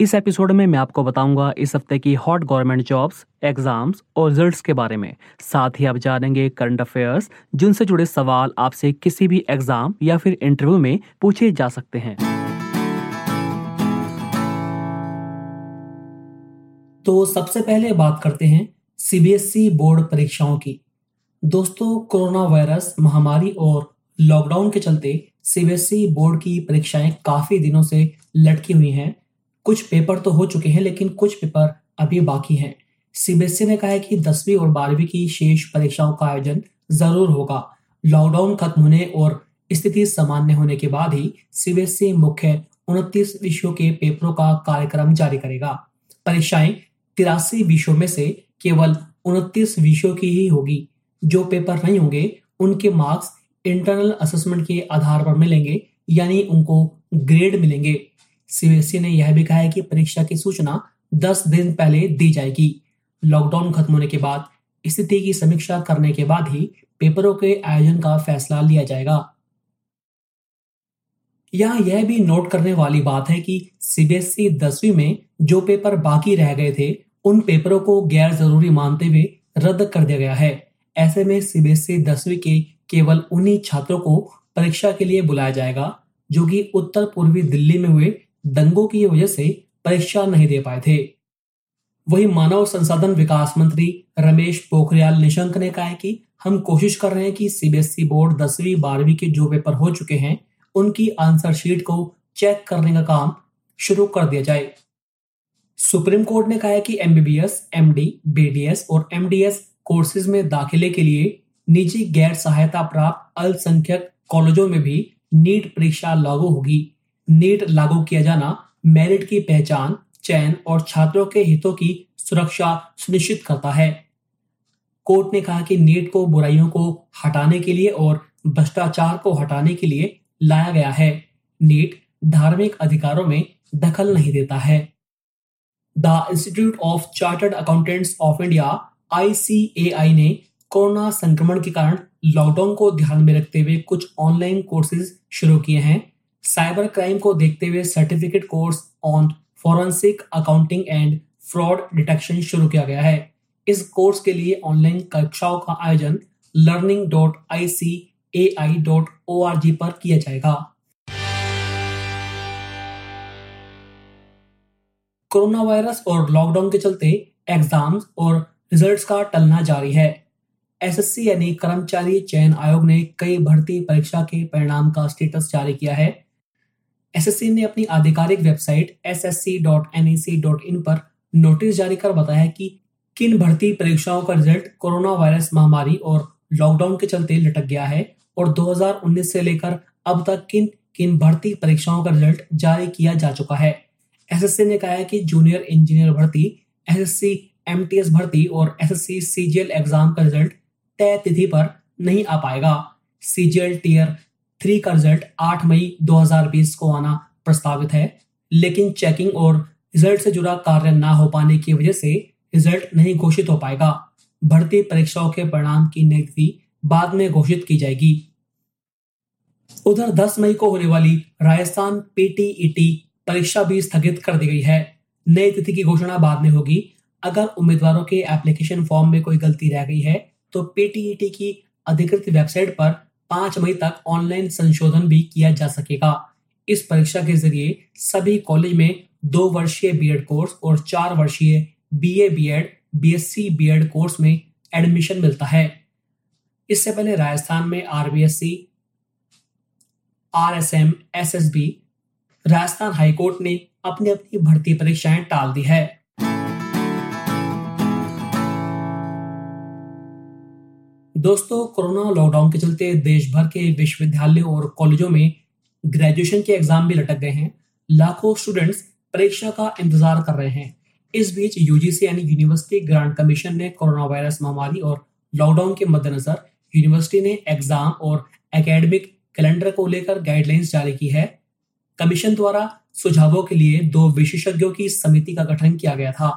इस एपिसोड में मैं आपको बताऊँगा इस हफ़्ते की हॉट गवर्नमेंट जॉब्स, एग्ज़ाम्स और रिजल्ट्स के बारे में। साथ ही आप जानेंगे करंट अफेयर्स, जिनसे जुड़े सवाल आपसे किसी भी एग्ज़ाम या फिर इंटरव्यू में पूछे जा सकते हैं। तो सबसे पहले बात करते हैं सीबीएसई बोर्ड परीक्षाओं की। दोस्तों, कोरोना वायरस, महामारी और लॉकडाउन के चलते सीबीएसई बोर्ड की परीक्षाएँ काफ़ी दिनों से लटकी हुई हैं। कुछ पेपर तो हो चुके हैं, लेकिन कुछ पेपर अभी बाकी हैं। सीबीएसई ने कहा है कि दसवीं और बारहवीं की शेष परीक्षाओं का आयोजन ज़रूर होगा। लॉकडाउन खत्म होने और स्थिति सामान्य होने के बाद ही सीबीएसई मुख्य उनतीस विषयों के पेपरों का कार्यक्रम जारी करेगा। परीक्षाएँ तिरासी विषयों में से केवल उनतीस विषयों की ही होगी। जो पेपर नहीं होंगे, उनके मार्क्स इंटरनल असेसमेंट के आधार पर मिलेंगे, यानी उनको ग्रेड मिलेंगे। सीबीएसई ने यह भी कहा है कि परीक्षा की सूचना 10 दिन पहले दी जाएगी। लॉकडाउन खत्म होने के बाद, स्थिति की समीक्षा करने के बाद ही पेपरों के आयोजन का फैसला लिया जाएगा। यहाँ यह भी नोट करने वाली बात है कि सीबीएसई दसवीं में जो पेपर बाकी रह गए थे, उन पेपरों को गैर ज़रूरी मानते हुए रद्द कर दिया गया है। ऐसे में सीबीएसई दसवीं के केवल उन्हीं छात्रों को परीक्षा के लिए बुलाया जाएगा, जो कि उत्तर पूर्वी दिल्ली में हुए दंगों की वजह से परीक्षा नहीं दे पाए थे। वही मानव संसाधन विकास मंत्री रमेश पोखरियाल निशंक ने कहा है कि हम कोशिश कर रहे हैं कि सीबीएसई बोर्ड दसवीं बारहवीं के जो पेपर हो चुके हैं उनकी आंसर शीट को चेक करने का काम शुरू कर दिया जाए। सुप्रीम कोर्ट ने कहा है कि एमबीबीएस, एमडी, बीडीएस और एमडीएस कोर्सेज में दाखिले के लिए निजी गैर सहायता प्राप्त अल्पसंख्यक कॉलेजों में भी नीट परीक्षा लागू होगी। नीट लागू किया जाना मेरिट की पहचान, चयन और छात्रों के हितों की सुरक्षा सुनिश्चित करता है। कोर्ट ने कहा कि नेट को बुराइयों को हटाने के लिए और भ्रष्टाचार को हटाने के लिए लाया गया है। नेट धार्मिक अधिकारों में दखल नहीं देता है। The institute of chartered accountants of India ICAI ने कोरोना संक्रमण के कारण लॉकडाउन को ध्यान में रखते हुए कुछ ऑनलाइन कोर्सेज शुरू किए हैं। साइबर क्राइम को देखते हुए certificate course on forensic accounting and fraud detection शुरू किया गया है। इस कोर्स के लिए ऑनलाइन कक्षाओं का आयोजन learning dot I C A I dot O R G पर किया जाएगा। कोरोना वायरस और लॉकडाउन के चलते एग्ज़ाम्स और रिजल्ट्स का टलना जारी है। एसएससी यानी कर्मचारी चयन आयोग ने कई भर्ती परीक्षा के परिणाम का स्टेटस जारी किया है। एसएससी ने अपनी आधिकारिक वेबसाइट ssc.nec.in पर नोटिस जारी कर बताया कि किन भर्ती परीक्षाओं का रिज़ल्ट कोरोना वायरस महामारी और लॉकडाउन के चलते लटक गया है और 2019 से लेकर अब तक किन किन भर्ती परीक्षाओं का रिज़ल्ट जारी किया जा चुका है। एसएससी ने कहा है कि जूनियर इंजीनियर भर्ती एसएससी एमटीएस भर्ती और एसएससी सीजीएल एग्ज़ाम का रिज़ल्ट तय तिथि पर नहीं आ पाएगा। सीजीएल टीयर थ्री का रिज़ल्ट 8 मई 2020 को आना प्रस्तावित है। लेकिन चेकिंग और रिज़ल्ट से जुड़ा कार्य ना हो पाने की वजह से रिज़ल्ट नहीं घोषित हो पाएगा। भर्ती परीक्षाओं के परिणाम की नई तिथि बाद में घोषित की जाएगी। उधर 10 मई को होने वाली राजस्थान पीटीईटी परीक्षा भी स्थगित कर दी गई है। नई तिथि की घोषणा बाद में होगी। अगर उम्मीदवारों के एप्लीकेशन फॉर्म में कोई गलती रह गई है तो पीटीईटी की अधिकृत वेबसाइट पर पाँच मई तक ऑनलाइन संशोधन भी किया जा सकेगा। इस परीक्षा के ज़रिए सभी कॉलेज में दो वर्षीय बीएड कोर्स और चार वर्षीय B BA BEd BSc BEd course में एडमिशन मिलता है। इससे पहले राजस्थान में RBSC RSM SSB Rajasthan high court ने अपनी अपनी भर्ती परीक्षाएँ टाल दी है। दोस्तों, कोरोना लॉकडाउन के चलते देश भर के विश्वविद्यालयों और कॉलेजों में ग्रेजुएशन के एग्ज़ाम भी लटक गए हैं। लाखों स्टूडेंट्स परीक्षा का इंतज़ार कर रहे हैं। इस बीच यूजीसी यानी यूनिवर्सिटी ग्रांट कमीशन ने कोरोना वायरस महामारी और लॉकडाउन के मद्देनजर यूनिवर्सिटी ने एग्ज़ाम और एकेडमिक कैलेंडर को लेकर गाइडलाइंस जारी की है। कमीशन द्वारा सुझावों के लिए दो विशेषज्ञों की समिति का गठन किया गया था।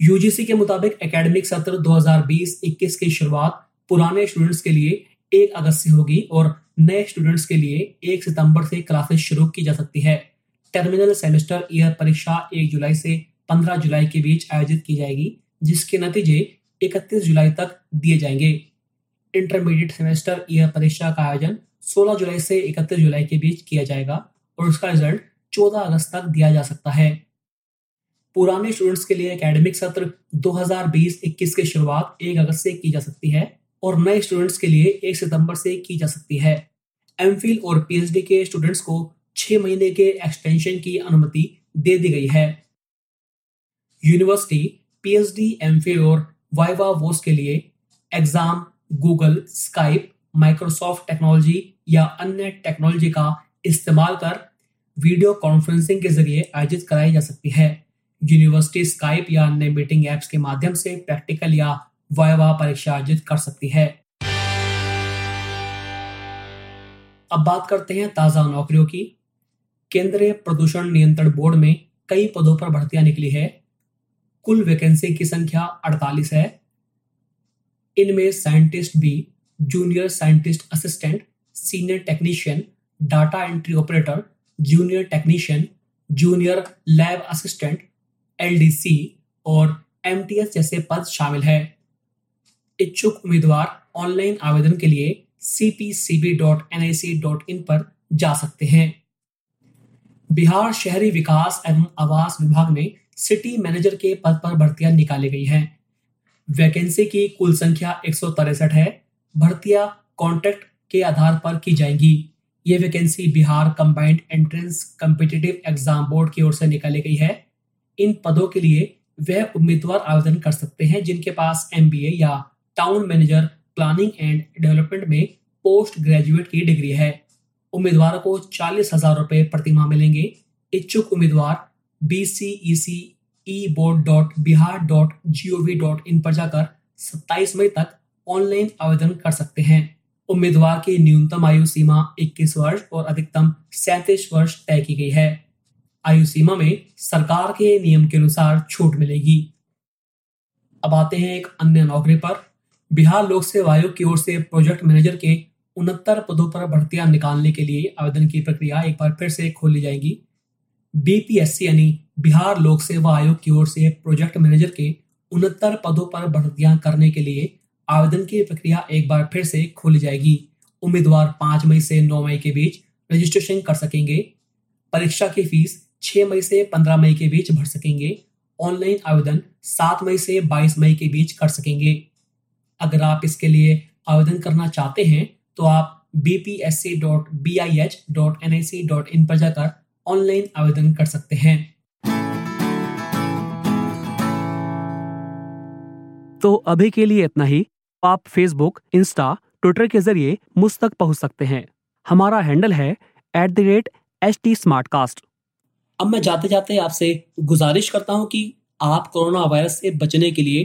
यूजीसी के मुताबिक एकेडमिक सत्र 2020-21 की शुरुआत पुराने स्टूडेंट्स के लिए एक अगस्त से होगी और नए स्टूडेंट्स के लिए एक सितंबर से क्लासेस शुरू की जा सकती है। टर्मिनल सेमेस्टर ईयर परीक्षा एक जुलाई से 15 जुलाई के बीच आयोजित की जाएगी, जिसके नतीजे 31 जुलाई तक दिए जाएँगे। इंटरमीडिएट सेमेस्टर ईयर परीक्षा का आयोजन 16 जुलाई से 31 जुलाई के बीच किया जाएगा और उसका रिज़ल्ट 14 अगस्त तक दिया जा सकता है। पुराने स्टूडेंट्स के लिए एकेडमिक सत्र 2020-21 की शुरुआत 1 अगस्त से की जा सकती है। और नए स्टूडेंट्स के लिए एक सितंबर से की जा सकती है। एम और पीएचडी के स्टूडेंट्स को छह महीने के एक्सटेंशन की अनुमति दे दी गई है। यूनिवर्सिटी पीएचडी, एमफिल और वाइवा वोस के लिए exam Google Skype Microsoft technology या अन्य टेक्नोलॉजी का इस्तेमाल कर वीडियो कॉन्फ्रेंसिंग के ज़रिए आयोजित कराई जा सकती है। यूनिवर्सिटी स्काइप या अन्य मीटिंग एप्स के माध्यम से प्रैक्टिकल या वायवा परीक्षा आयोजित कर सकती है। अब बात करते हैं ताज़ा नौकरियों की। केंद्रीय प्रदूषण नियंत्रण बोर्ड में कई पदों पर भर्तियाँ निकली है। कुल वैकेंसी की संख्या 48 है। इनमें scientist B junior scientist assistant, senior technician, data entry operator, junior technician, junior lab assistant, LDC और एमटीएस जैसे पद शामिल है। इच्छुक उम्मीदवार ऑनलाइन आवेदन के लिए cpcb.nic.in पर जा सकते हैं। बिहार शहरी विकास एवं आवास विभाग में सिटी मैनेजर के पद पर भर्तियाँ निकाली गई हैं। वैकेंसी की कुल संख्या एक है। भर्तियाँ कॉन्ट्रैक्ट के आधार पर की जाएँगी। ये vacancy Bihar combined entrance competitive exam board की ओर से निकाली गई है। इन पदों के लिए वह उम्मीदवार आवेदन कर सकते हैं जिनके पास एमबीए या town manager planning and development में पोस्ट ग्रेजुएट की डिग्री है। उम्मीदवारों को चालीस हज़ार रुपए प्रति माह मिलेंगे। इच्छुक उम्मीदवार B C E C E board dot Bihar dot G O V dot in पर जाकर 27 मई तक ऑनलाइन आवेदन कर सकते हैं। उम्मीदवार की न्यूनतम आयु सीमा 21 वर्ष और अधिकतम सैंतीस वर्ष तय की गई है। आयु सीमा में सरकार के नियम के अनुसार छूट मिलेगी। अब आते हैं एक अन्य नौकरी पर। बिहार लोक सेवा आयोग की ओर से प्रोजेक्ट मैनेजर के उनहत्तर पदों पर भर्तियाँ निकालने के लिए आवेदन की प्रक्रिया एक बार फिर से खोली जाएगी। बीपीएससी यानी बिहार लोक सेवा आयोग की ओर से प्रोजेक्ट मैनेजर के उनहत्तर पदों पर भर्तियाँ करने के लिए आवेदन की प्रक्रिया एक बार फिर से खोली जाएगी। उम्मीदवार पाँच मई से नौ मई के बीच रजिस्ट्रेशन कर सकेंगे। परीक्षा की फ़ीस छह मई से पंद्रह मई के बीच भर सकेंगे। ऑनलाइन आवेदन सात मई से बाईस मई के बीच कर सकेंगे। अगर आप इसके लिए आवेदन करना चाहते हैं तो आप इन पर जाकर ऑनलाइन आवेदन कर सकते हैं। तो अभी के लिए इतना ही। आप फेसबुक इंस्टा ट्विटर के ज़रिए मुझ तक पहुँच सकते हैं। हमारा हैंडल है at the rate H T smart cast अब मैं जाते जाते आपसे गुजारिश करता हूँ कि आप कोरोना वायरस से बचने के लिए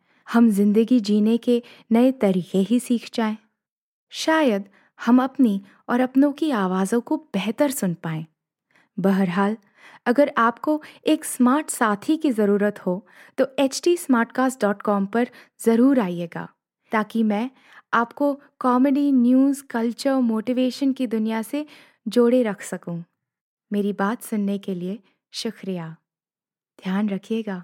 हम ज़िंदगी जीने के नए तरीके ही सीख जाएँ। शायद हम अपनी और अपनों की आवाज़ों को बेहतर सुन पाएँ। बहरहाल, अगर आपको एक स्मार्ट साथी की ज़रूरत हो तो एच टी पर ज़रूर आइएगा, ताकि मैं आपको कॉमेडी न्यूज़ कल्चर मोटिवेशन की दुनिया से जोड़े रख सकूँ। मेरी बात सुनने के लिए शुक्रिया ध्यान रखिएगा